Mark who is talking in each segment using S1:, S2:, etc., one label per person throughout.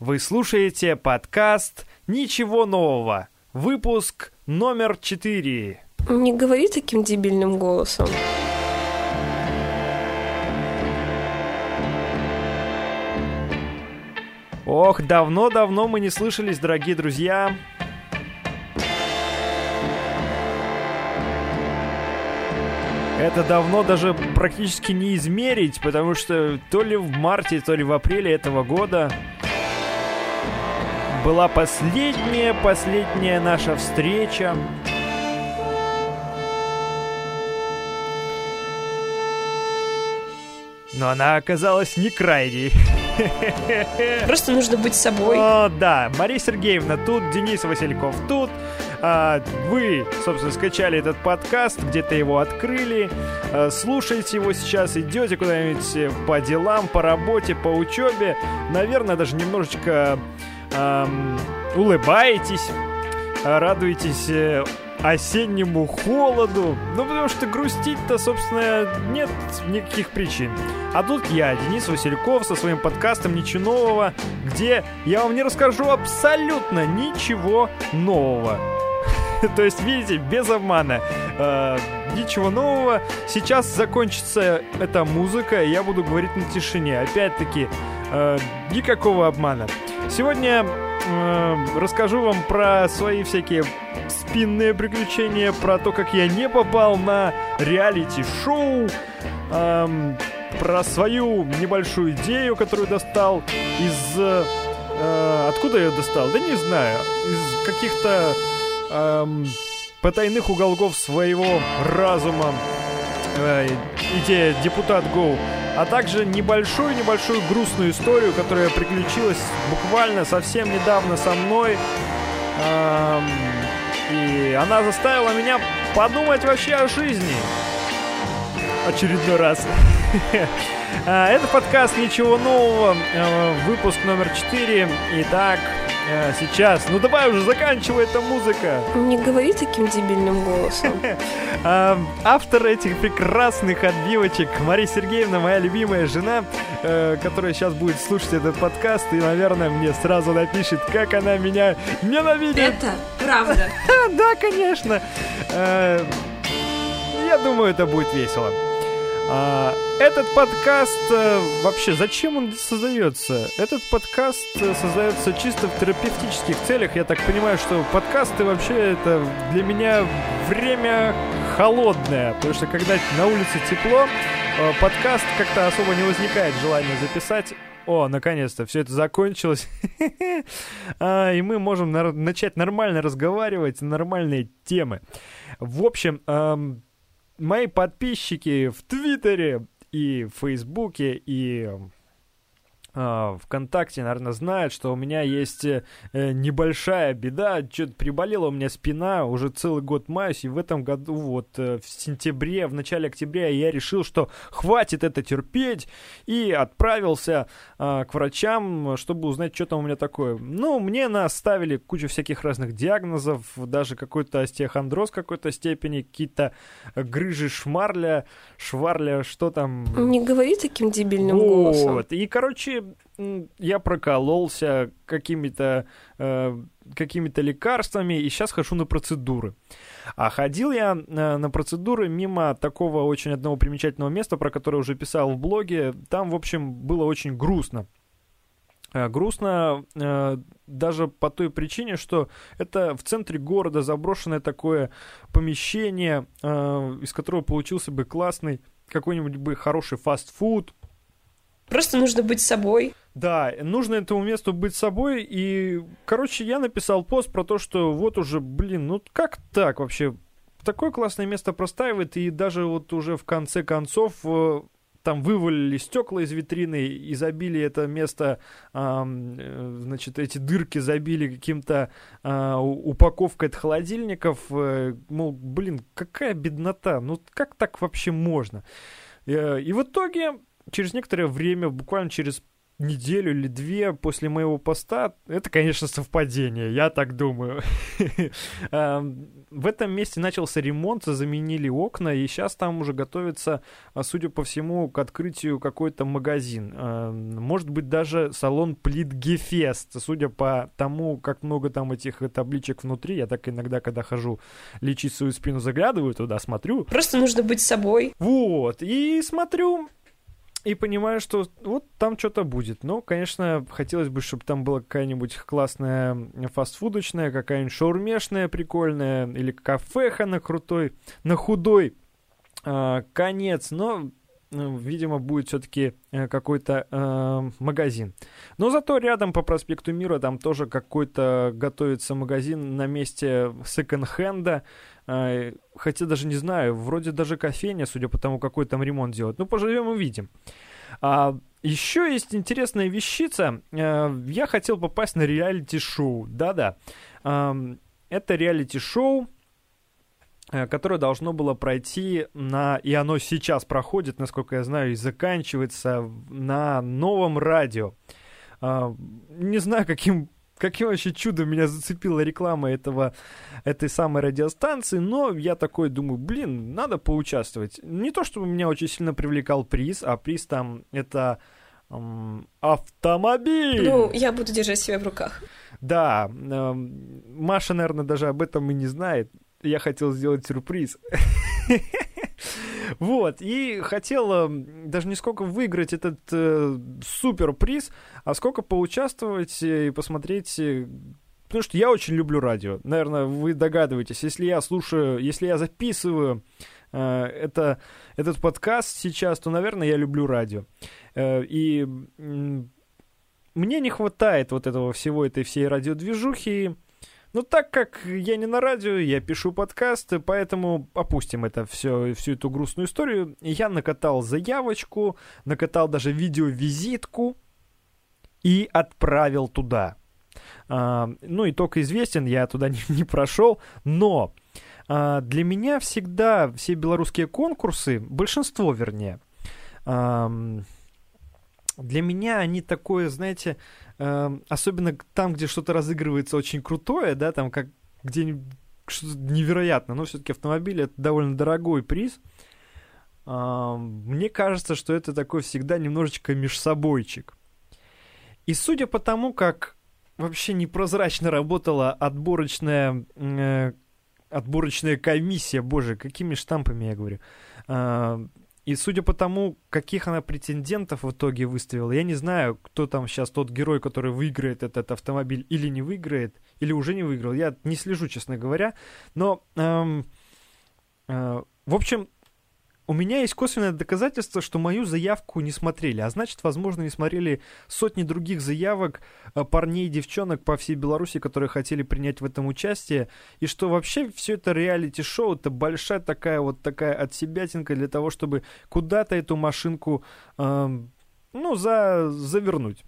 S1: Вы слушаете подкаст «Ничего нового». Выпуск номер 4.
S2: Не говори таким дебильным голосом.
S1: Ох, давно-давно мы не слышались, дорогие друзья. Это давно даже практически не измерить, потому что то ли в марте, то ли в апреле этого года была последняя, последняя наша встреча. Но она оказалась не крайней.
S2: Просто нужно быть собой.
S1: О, да, Мария Сергеевна тут, Денис Васильков тут. А, вы, собственно, скачали этот подкаст, где-то его открыли, а, слушаете его сейчас, идете куда-нибудь по делам, по работе, по учебе, наверное, даже немножечко эм, улыбаетесь, радуетесь э, осеннему холоду. Ну, потому что грустить-то, собственно, нет никаких причин. А тут я, Денис Васильков, со своим подкастом «Ничего нового», где я вам не расскажу абсолютно ничего нового. То есть, видите, без обмана. Э, ничего нового. Сейчас закончится эта музыка, и я буду говорить на тишине. Опять-таки, э, никакого обмана. Сегодня э, расскажу вам про свои всякие спинные приключения, про то, как я не попал на реалити-шоу, э, про свою небольшую идею, которую достал из... Э, откуда я достал? Да не знаю. Из каких-то эм, потайных уголков своего разума э, идея депутат Гоу, а также небольшую-небольшую грустную историю, которая приключилась буквально совсем недавно со мной. И она заставила меня подумать вообще о жизни. Очередной раз. А, это подкаст «Ничего нового», э, выпуск номер 4. Итак, э, сейчас. Ну давай уже заканчивай эта музыка.
S2: Не говори таким дебильным голосом.
S1: А, автор этих прекрасных отбивочек Мария Сергеевна, моя любимая жена, э, которая сейчас будет слушать этот подкаст и, наверное, мне сразу напишет, как она меня ненавидит.
S2: Это правда.
S1: Да, конечно. Я думаю, это будет весело. А, этот подкаст э, вообще зачем он создается? Этот подкаст э, создается чисто в терапевтических целях. Я так понимаю, что подкасты вообще это для меня время холодное, потому что когда на улице тепло, э, подкаст как-то особо не возникает желания записать. О, наконец-то, все это закончилось. а, и мы можем на- начать нормально разговаривать нормальные темы. В общем, мои подписчики в Твиттере и в Фейсбуке и ВКонтакте, наверное, знают, что у меня есть э, небольшая беда. Что-то приболела у меня спина, уже целый год маюсь, и в этом году, вот э, в сентябре, в начале октября я решил, что хватит это терпеть, и отправился э, к врачам, чтобы узнать, что там у меня такое. Ну, мне наставили кучу всяких разных диагнозов, даже какой-то остеохондроз какой-то степени, какие-то грыжи шмарля, шварля, что там...
S2: Не говори таким дебильным
S1: Вот.
S2: голосом.
S1: И, короче, я прокололся какими-то э, какими-то лекарствами, и сейчас хожу на процедуры. А ходил я э, на процедуры мимо такого очень одного примечательного места, про которое уже писал в блоге. Там, в общем, было очень грустно. Э, Грустно э, даже по той причине, что это в центре города заброшенное такое помещение, э, из которого получился бы классный какой-нибудь бы хороший фастфуд,
S2: Просто нужно быть собой.
S1: Да, нужно этому месту быть собой. И, короче, я написал пост про то, что вот уже, блин, ну как так вообще? Такое классное место простаивает, и даже вот уже в конце концов э, там вывалили стекла из витрины и забили это место, э, значит, эти дырки забили каким-то у- упаковкой от холодильников. э, Мол, блин, какая беднота, ну как так вообще можно? Э, И в итоге через некоторое время, буквально через неделю или две после моего поста, это, конечно, совпадение, я так думаю. В этом месте начался ремонт, заменили окна, и сейчас там уже готовится, а, судя по всему, к открытию какой-то магазин. Может быть, даже салон Плит Гефест, судя по тому, как много там этих табличек внутри, я так иногда, когда хожу лечить свою спину, заглядываю туда, смотрю.
S2: Просто нужно быть собой.
S1: Вот, и смотрю, и понимаю, что вот там что-то будет. Но, конечно, хотелось бы, чтобы там была какая-нибудь классная фастфудочная, какая-нибудь шаурмешная прикольная, или кафеха на крутой, на худой э, конец. Но ну, видимо, будет все-таки э, какой-то э, магазин. Но зато рядом по проспекту Мира там тоже какой-то готовится магазин на месте секонд-хенда. Э, хотя даже не знаю, вроде даже кофейня, судя по тому, какой там ремонт делают. Ну, поживем увидим. А, еще есть интересная вещица. Э, я хотел попасть на реалити-шоу. Да-да. Э, это реалити-шоу Э, которое должно было пройти на... И оно сейчас проходит, насколько я знаю, и заканчивается на новом радио. Не знаю, каким каким вообще чудом меня зацепила реклама этого, этой самой радиостанции, но я такой думаю, блин, надо поучаствовать. Не то, чтобы меня очень сильно привлекал приз, а приз там это эм, автомобиль.
S2: Ну, я буду держать себя в руках.
S1: Да, эм, Маша, наверное, даже об этом и не знает я хотел сделать сюрприз. Вот, и хотел даже не сколько выиграть этот э, суперприз, а сколько поучаствовать и посмотреть э, Потому что я очень люблю радио. Наверное, вы догадываетесь, если я слушаю, если я записываю э, это, этот подкаст сейчас, то, наверное, я люблю радио. Э, и э, мне не хватает вот этого всего, этой всей радиодвижухи. Но так как я не на радио, я пишу подкасты, поэтому опустим это все, всю эту грустную историю. Я накатал заявочку, накатал даже видеовизитку и отправил туда. А, ну, итог известен, я туда не, не прошел, но а, для меня всегда все белорусские конкурсы, большинство вернее, а, для меня они такое, знаете, э, особенно там, где что-то разыгрывается очень крутое, да, там как где-нибудь что-то невероятно, но все-таки автомобиль это довольно дорогой приз. Э, мне кажется, что это такой всегда немножечко межсобойчик. И судя по тому, как вообще непрозрачно работала отборочная, э, отборочная комиссия, боже, какими штампами я говорю, э, и судя по тому, каких она претендентов в итоге выставила, я не знаю, кто там сейчас тот герой, который выиграет этот автомобиль или не выиграет, или уже не выиграл. Я не слежу, честно говоря. Но, эм, э, в общем, у меня есть косвенное доказательство, что мою заявку не смотрели, а значит, возможно, не смотрели сотни других заявок э, парней и девчонок по всей Беларуси, которые хотели принять в этом участие, и что вообще все это реалити-шоу, это большая такая вот такая отсебятинка для того, чтобы куда-то эту машинку, э, ну, за, завернуть.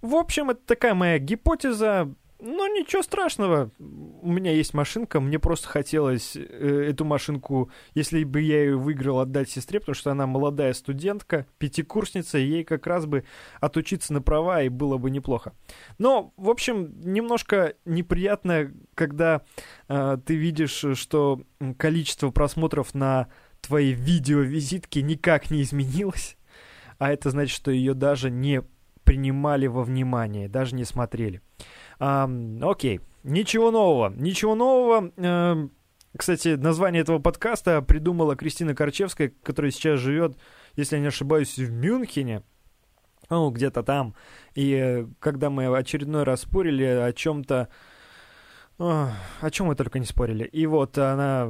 S1: В общем, это такая моя гипотеза. Ну, ничего страшного. У меня есть машинка, мне просто хотелось э, эту машинку, если бы я ее выиграл, отдать сестре, потому что она молодая студентка, пятикурсница, и ей как раз бы отучиться на права, и было бы неплохо. Но, в общем, немножко неприятно, когда э, ты видишь, что количество просмотров на твоей видеовизитке никак не изменилось, а это значит, что ее даже не принимали во внимание, даже не смотрели. Окей, ничего нового, ничего нового. А, кстати, название этого подкаста придумала Кристина Корчевская, которая сейчас живет, если я не ошибаюсь, в Мюнхене. Ну, где-то там. И э, когда мы очередной раз спорили о чем-то, о чем мы только не спорили. И вот она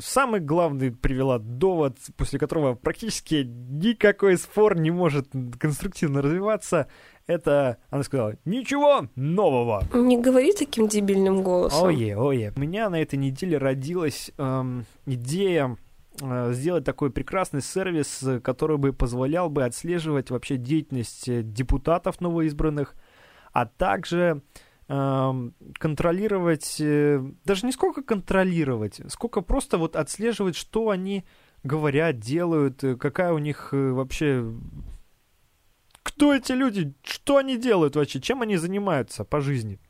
S1: самый главный привела довод, после которого практически никакой спор не может конструктивно развиваться. Это, она сказала, ничего нового.
S2: Не говори таким дебильным голосом.
S1: Ое, ое. У меня на этой неделе родилась эм, идея э, сделать такой прекрасный сервис, который бы позволял бы отслеживать вообще деятельность депутатов новоизбранных, а также контролировать, э, даже не сколько контролировать, сколько просто вот отслеживать, что они говорят, делают, э, какая у них э, вообще, кто эти люди, что они делают вообще, чем они занимаются по жизни.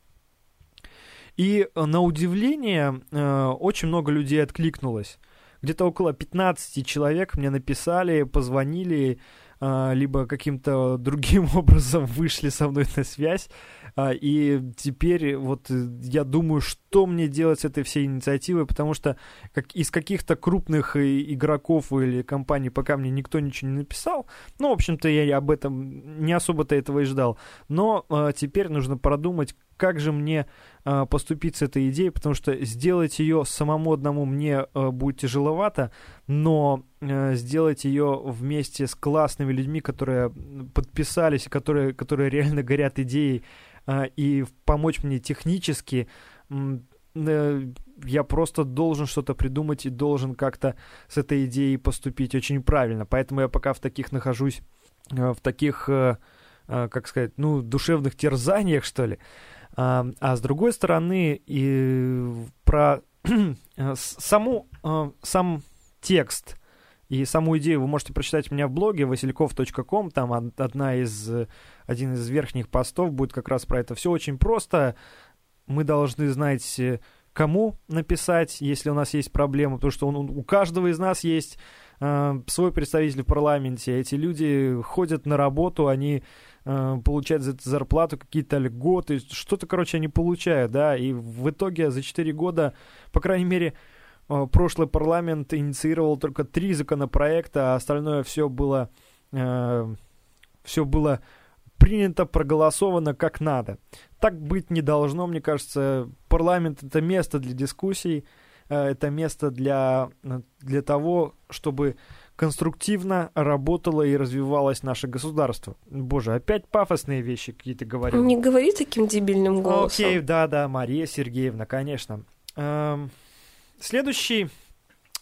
S1: И на удивление очень много людей откликнулось. Где-то около 15 человек мне написали, позвонили, э, либо каким-то другим образом вышли со мной на связь. Э, и теперь вот э, я думаю, что мне делать с этой всей инициативой, потому что как, из каких-то крупных э, игроков или компаний пока мне никто ничего не написал. Ну, в общем-то, я об этом не особо-то этого и ждал. Но э, теперь нужно продумать, как же мне э, поступить с этой идеей, потому что сделать ее самому одному мне будет тяжеловато, но сделать ее вместе с классными людьми, которые подписались, которые, которые реально горят идеей, и помочь мне технически, э, я просто должен что-то придумать и должен как-то с этой идеей поступить очень правильно. Поэтому я пока в таких нахожусь, э, в таких, э, э, как сказать, ну, душевных терзаниях, что ли. А, а с другой стороны, и про саму, а, сам текст и саму идею вы можете прочитать у меня в блоге васильков.ком. Там одна из, один из верхних постов будет как раз про это все очень просто. Мы должны знать, кому написать, если у нас есть проблема, потому что он, у каждого из нас есть э, свой представитель в парламенте. Эти люди ходят на работу, они Э, получать за это зарплату, какие-то льготы, что-то, короче, они получают, да, и в итоге за 4 года, по крайней мере, э, прошлый парламент инициировал только три законопроекта, а остальное все было, э, все было принято, проголосовано как надо. Так быть не должно, мне кажется. Парламент это место для дискуссий, это место для, для того, чтобы конструктивно работало и развивалось наше государство. Боже, опять пафосные вещи какие-то говорю.
S2: Не говори таким дебильным голосом.
S1: Окей, да-да, Мария Сергеевна, конечно. Эм, следующий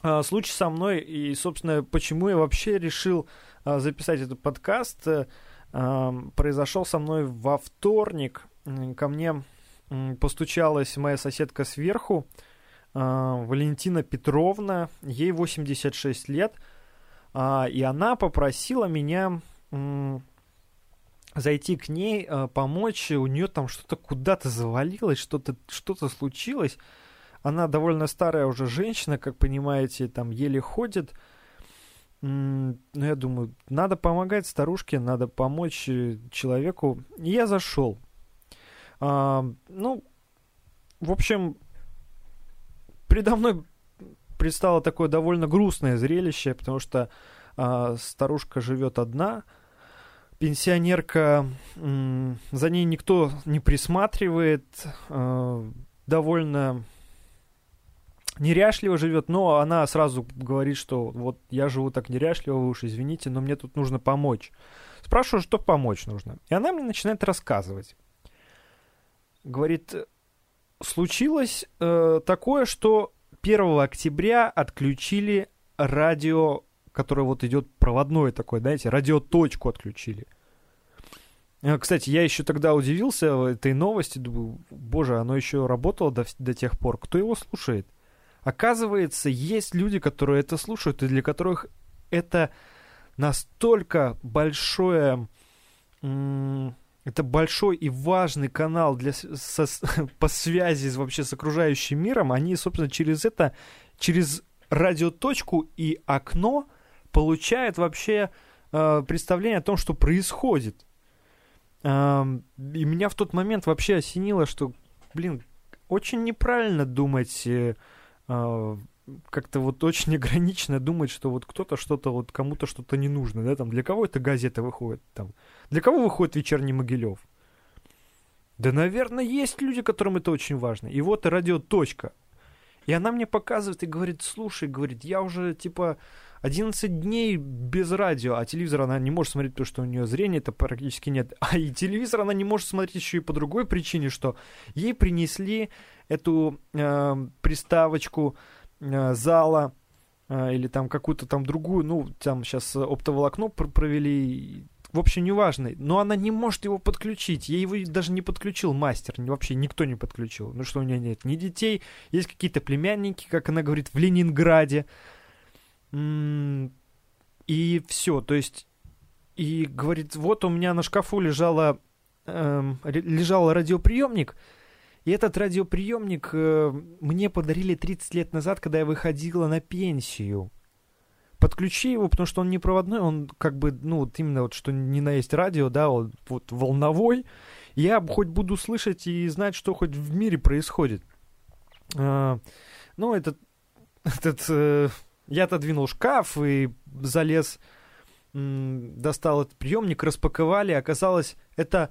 S1: э, случай со мной, и, собственно, почему я вообще решил э, записать этот подкаст, э, эм, произошел со мной во вторник. Ко мне постучалась моя соседка сверху, Валентина Петровна, ей 86 лет – а, и она попросила меня зайти к ней, а, помочь. У нее там что-то куда-то завалилось, что-то что случилось. Она довольно старая уже женщина, как понимаете, там еле ходит. Ну, я думаю, надо помогать старушке, надо помочь э, человеку. И я зашел. А, ну, в общем, передо мной предстало такое довольно грустное зрелище, потому что э, старушка живет одна, пенсионерка, э, за ней никто не присматривает, э, довольно неряшливо живет, но она сразу говорит, что вот я живу так неряшливо, вы уж извините, но мне тут нужно помочь. Спрашиваю, что помочь нужно. И она мне начинает рассказывать. Говорит, случилось э, такое, что 1 октября отключили радио, которое вот идет проводное такое, знаете, радиоточку отключили. Э, кстати, я еще тогда удивился этой новости, думаю, боже, оно еще работало до, до тех пор, кто его слушает? Оказывается, есть люди, которые это слушают, и для которых это настолько большое это большой и важный канал для, со, по связи вообще с окружающим миром. Они, собственно, через это, через радиоточку и окно получают вообще э, представление о том, что происходит. Э, и меня в тот момент вообще осенило, что, блин, очень неправильно думать э, как-то вот очень ограниченно думать, что вот кто-то что-то, вот кому-то что-то не нужно, да, там, для кого эта газета выходит, там, для кого выходит вечерний Могилев? Да, наверное, есть люди, которым это очень важно. И вот радио «Точка». И она мне показывает и говорит, слушай, говорит, я уже, типа, 11 дней без радио, а телевизор она не может смотреть, потому что у нее зрения это практически нет. А и телевизор она не может смотреть еще и по другой причине, что ей принесли эту э, приставочку Э, зала э, или там какую-то там другую, ну, там сейчас оптоволокно пр провели, в общем, неважно, но она не может его подключить, ей его даже не подключил мастер, вообще никто не подключил, ну что у нее нет? Ни детей, есть какие-то племянники, как она говорит, в Ленинграде, и все, то есть и говорит, вот у меня на шкафу лежала, э, лежал радиоприемник, и этот радиоприемник э, мне подарили 30 лет назад, когда я выходила на пенсию. Подключи его, потому что он не проводной, он как бы, ну, вот именно вот, что не на есть радио, да, он вот волновой. Я хоть буду слышать и знать, что хоть в мире происходит. А, ну, этот, этот э, я отодвинул шкаф и залез, достал этот приемник, распаковали. Оказалось, это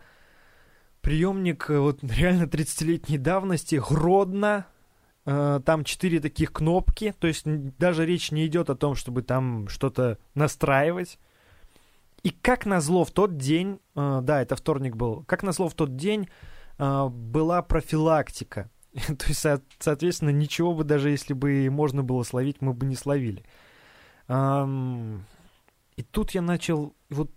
S1: приемник э, вот реально 30-летней давности, Гродно. Э, там четыре таких кнопки, то есть даже речь не идет о том, чтобы там что-то настраивать. И как назло в тот день, э, да, это вторник был, как назло в тот день была профилактика. то есть, соответственно, ничего бы даже если бы можно было словить, мы бы не словили. И тут я начал вот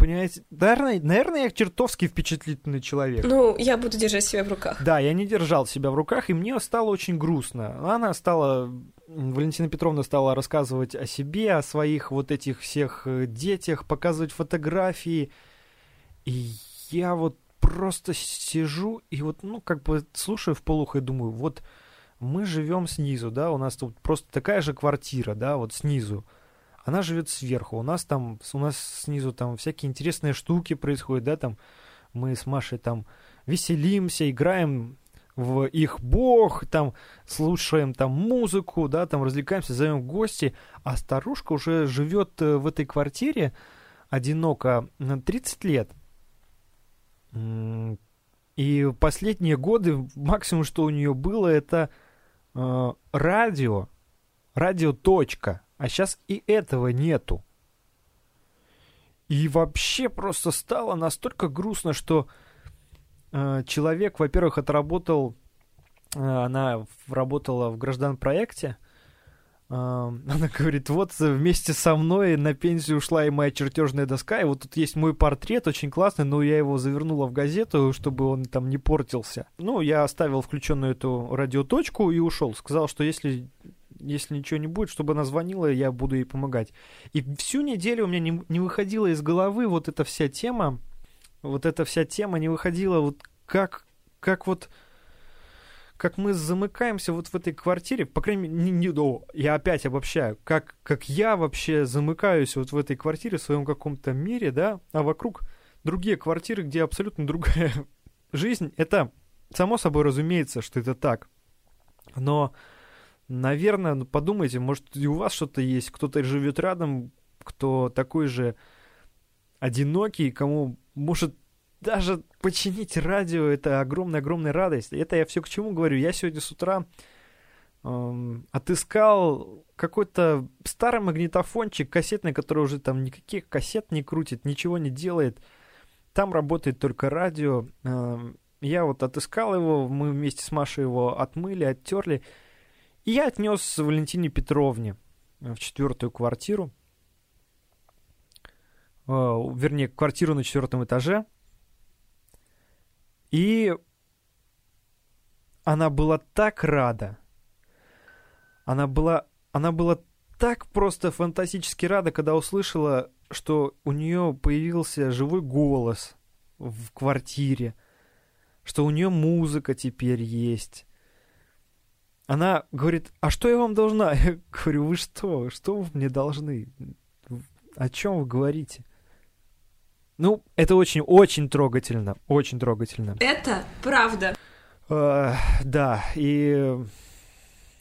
S1: понимаете, наверное, наверное, я чертовски впечатлительный человек.
S2: Ну, я буду держать себя в руках.
S1: Да, я не держал себя в руках, и мне стало очень грустно. Она стала, Валентина Петровна стала рассказывать о себе, о своих вот этих всех э, детях, показывать фотографии. И я вот просто сижу и вот, ну, как бы слушаю в полухо и думаю, вот мы живем снизу, да, у нас тут просто такая же квартира, да, вот снизу она живет сверху. У нас там, у нас снизу там всякие интересные штуки происходят, да, там мы с Машей там веселимся, играем в их бог, там слушаем там музыку, да, там развлекаемся, зовем гости, а старушка уже живет э, в этой квартире одиноко 30 лет. И последние годы максимум, что у нее было, это э, радио, радио точка, а сейчас и этого нету. И вообще просто стало настолько грустно, что э, человек, во-первых, отработал, э, она работала в граждан-проекте, э, она говорит, вот вместе со мной на пенсию ушла и моя чертежная доска, и вот тут есть мой портрет, очень классный, но я его завернула в газету, чтобы он там не портился. Ну, я оставил включенную эту радиоточку и ушел. Сказал, что если если ничего не будет, чтобы она звонила, я буду ей помогать. И всю неделю у меня не, не выходила из головы вот эта вся тема, вот эта вся тема не выходила, вот как, как вот, как мы замыкаемся вот в этой квартире, по крайней мере, не, не, о, я опять обобщаю, как, как я вообще замыкаюсь вот в этой квартире, в своем каком-то мире, да, а вокруг другие квартиры, где абсолютно другая жизнь, это само собой разумеется, что это так. Но наверное, ну, подумайте, может, и у вас что-то есть, кто-то живет рядом, кто такой же одинокий, кому может даже починить радио, это огромная-огромная радость. Это я все к чему говорю. Я сегодня с утра эм, отыскал какой-то старый магнитофончик кассетный, который уже там никаких кассет не крутит, ничего не делает. Там работает только радио. Эм, я вот отыскал его, мы вместе с Машей его отмыли, оттерли. И я отнес Валентине Петровне в четвертую квартиру, э, вернее, квартиру на четвертом этаже. И она была так рада. Она была, она была так просто фантастически рада, когда услышала, что у нее появился живой голос в квартире, что у нее музыка теперь есть, она говорит, а что я вам должна? Я говорю, вы что? Что вы мне должны? О чем вы говорите? Ну, это очень-очень трогательно. Очень трогательно.
S2: Это правда.
S1: Uh, да, и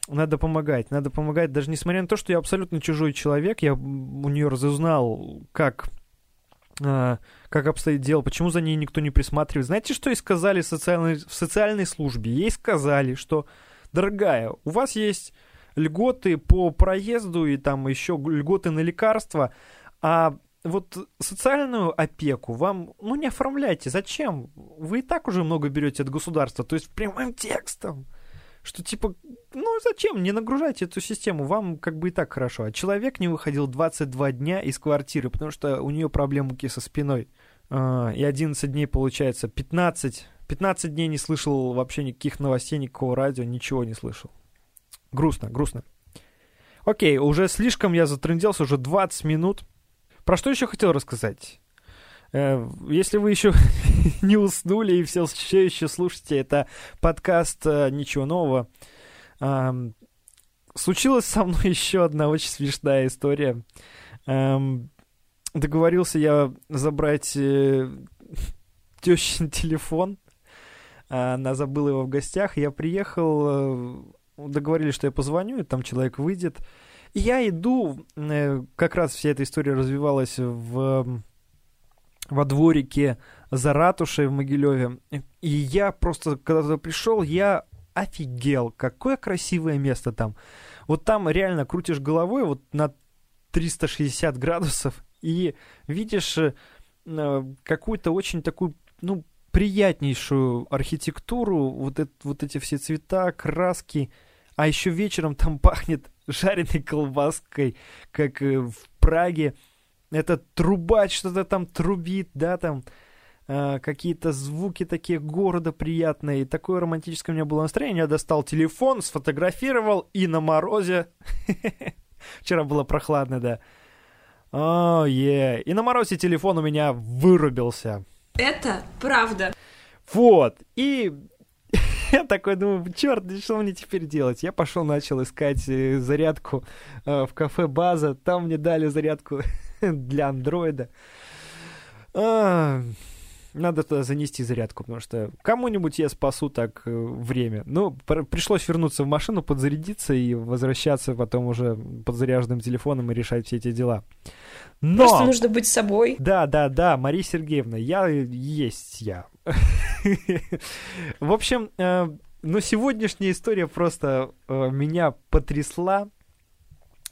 S1: надо помогать. Надо помогать, даже несмотря на то, что я абсолютно чужой человек, я у нее разузнал, как, uh, как обстоит дело, почему за ней никто не присматривает. Знаете, что ей сказали социальной, в социальной службе? Ей сказали, что дорогая, у вас есть льготы по проезду и там еще льготы на лекарства, а вот социальную опеку вам, ну, не оформляйте. Зачем? Вы и так уже много берете от государства. То есть прямым текстом. Что типа, ну зачем? Не нагружайте эту систему, вам как бы и так хорошо. А человек не выходил 22 дня из квартиры, потому что у нее проблемки со спиной. А, и 11 дней, получается, 15 15 дней не слышал вообще никаких новостей, никакого радио, ничего не слышал. Грустно, грустно. Окей, уже слишком я затрынделся, уже 20 минут. Про что еще хотел рассказать? Э, если вы еще не уснули и все, еще слушаете, это подкаст э, «Ничего нового». Случилась со мной еще одна очень смешная история. Договорился я забрать э, тещин телефон. Она забыла его в гостях. Я приехал, договорились, что я позвоню, и там человек выйдет. Я иду, как раз вся эта история развивалась в во дворике за ратушей в Могилеве. И я просто, когда туда пришел, я офигел, какое красивое место там. Вот там реально крутишь головой вот на 360 градусов и видишь э, какую-то очень такую, ну, приятнейшую архитектуру, вот, это, вот эти все цвета, краски, а еще вечером там пахнет жареной колбаской, как э, в Праге этот трубач что-то там трубит, да, там э, какие-то звуки такие города приятные. Такое романтическое у меня было настроение. Я достал телефон, сфотографировал и на морозе. Вчера было прохладно, да. О, е. И на морозе телефон у меня вырубился.
S2: Это правда.
S1: Вот. И я такой думаю, черт, что мне теперь делать? Я пошел, начал искать э, зарядку э, в кафе База. Там мне дали зарядку для андроида. Надо туда занести зарядку, потому что кому-нибудь я спасу так э, время. Ну, пришлось вернуться в машину, подзарядиться и возвращаться потом уже под заряженным телефоном и решать все эти дела.
S2: Но... Просто нужно быть собой.
S1: Да, да, да, Мария Сергеевна, я есть я. В общем, э, ну, сегодняшняя история просто э, меня потрясла.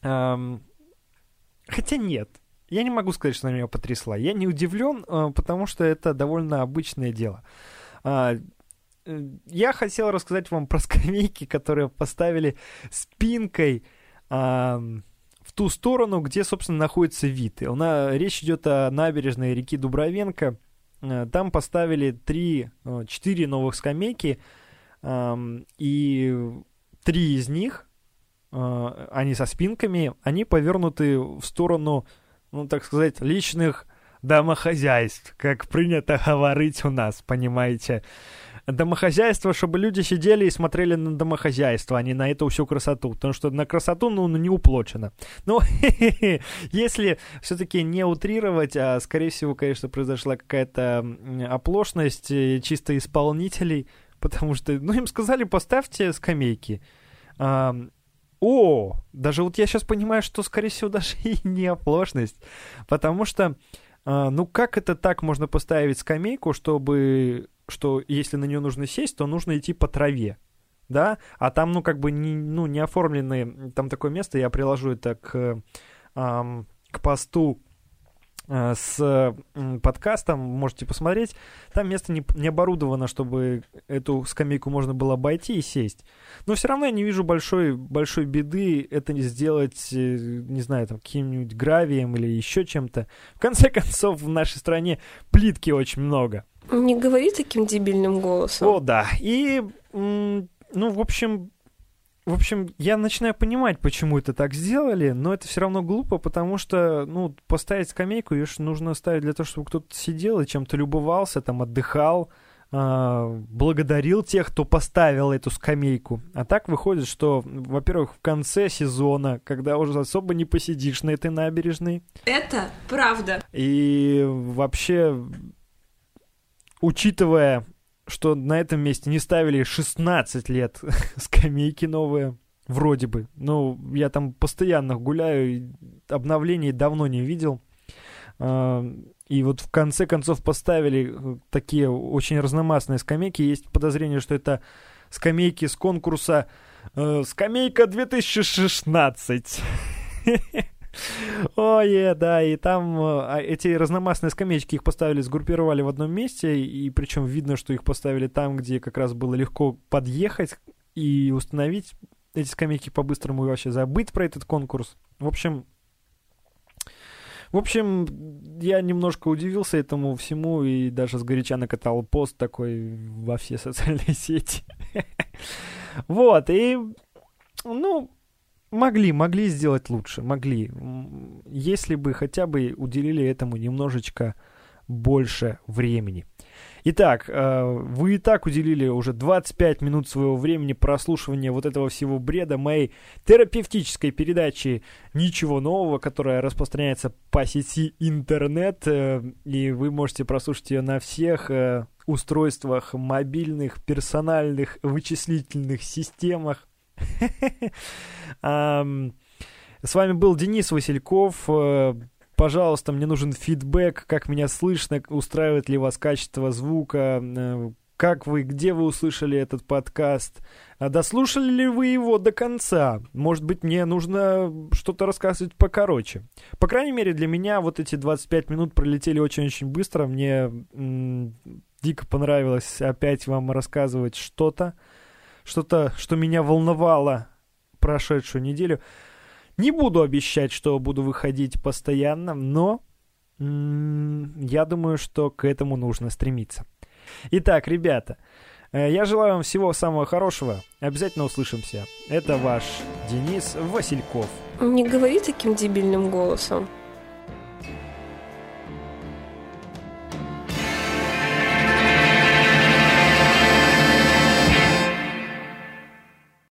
S1: Эм, хотя нет, я не могу сказать, что она меня потрясла. Я не удивлен, э, потому что это довольно обычное дело. А, э, я хотел рассказать вам про скамейки, которые поставили спинкой в ту сторону, где, собственно, находится вид. И она, речь идет о набережной реки Дубровенко. Э, там поставили три, четыре новых скамейки, и три из них, они со спинками, они повернуты в сторону ну, так сказать, личных домохозяйств, как принято говорить у нас, понимаете. Домохозяйство, чтобы люди сидели и смотрели на домохозяйство, а не на эту всю красоту. Потому что на красоту, ну, не уплочено. Ну, если все-таки не утрировать, а, скорее всего, конечно, произошла какая-то оплошность э, чисто исполнителей, потому что, ну, им сказали, поставьте скамейки. О, даже вот я сейчас понимаю, что, скорее всего, даже и не оплошность. Потому что, э, ну как это так можно поставить скамейку, чтобы, что если на нее нужно сесть, то нужно идти по траве, да? А там, ну как бы, не, ну, не оформлены, там такое место, я приложу это к, э, к посту с подкастом, можете посмотреть. Там место не, не оборудовано, чтобы эту скамейку можно было обойти и сесть. Но все равно я не вижу большой, большой беды это не сделать, э, не знаю, там, каким-нибудь гравием или еще чем-то. В конце концов, в нашей стране плитки очень много.
S2: Не говори таким дебильным голосом.
S1: О, да. И, ну, в общем, в общем, я начинаю понимать, почему это так сделали, но это все равно глупо, потому что, ну, поставить скамейку, ее нужно ставить для того, чтобы кто-то сидел и чем-то любовался, там, отдыхал, э, благодарил тех, кто поставил эту скамейку. А так выходит, что, во-первых, в конце сезона, когда уже особо не посидишь на этой набережной.
S2: Это правда.
S1: И вообще, учитывая что на этом месте не ставили 16 лет скамейки новые, вроде бы. Ну, я там постоянно гуляю, обновлений давно не видел. А, и вот в конце концов поставили э, такие очень разномастные скамейки. Есть подозрение, что это скамейки с конкурса э, «Скамейка 2016». Ой, да, и там э, а эти разномастные скамеечки, их поставили, сгруппировали в одном месте, и причем видно, что их поставили там, где как раз было легко подъехать и установить эти скамейки по-быстрому и вообще забыть про этот конкурс. В общем, в общем, я немножко удивился этому всему и даже сгоряча накатал пост такой во все социальные сети. Вот, и, ну, могли, могли сделать лучше, могли. Если бы хотя бы уделили этому немножечко больше времени. Итак, э, вы и так уделили уже 25 минут своего времени прослушивания вот этого всего бреда моей терапевтической передачи «Ничего нового», которая распространяется по сети интернет, э, и вы можете прослушать ее на всех э, устройствах мобильных, персональных, вычислительных системах. С вами был Денис Васильков. Пожалуйста, мне нужен фидбэк, как меня слышно, устраивает ли вас качество звука, э, как вы, где вы услышали этот подкаст, а дослушали ли вы его до конца? Может быть, мне нужно что-то рассказывать покороче. По крайней мере, для меня вот эти 25 минут пролетели очень-очень быстро. Мне м- дико понравилось опять вам рассказывать что-то, что-то, что меня волновало прошедшую неделю. Не буду обещать, что буду выходить постоянно, но я думаю, что к этому нужно стремиться. Итак, ребята, э, я желаю вам всего самого хорошего. Обязательно услышимся. Это ваш Денис Васильков.
S2: Не говори таким дебильным голосом.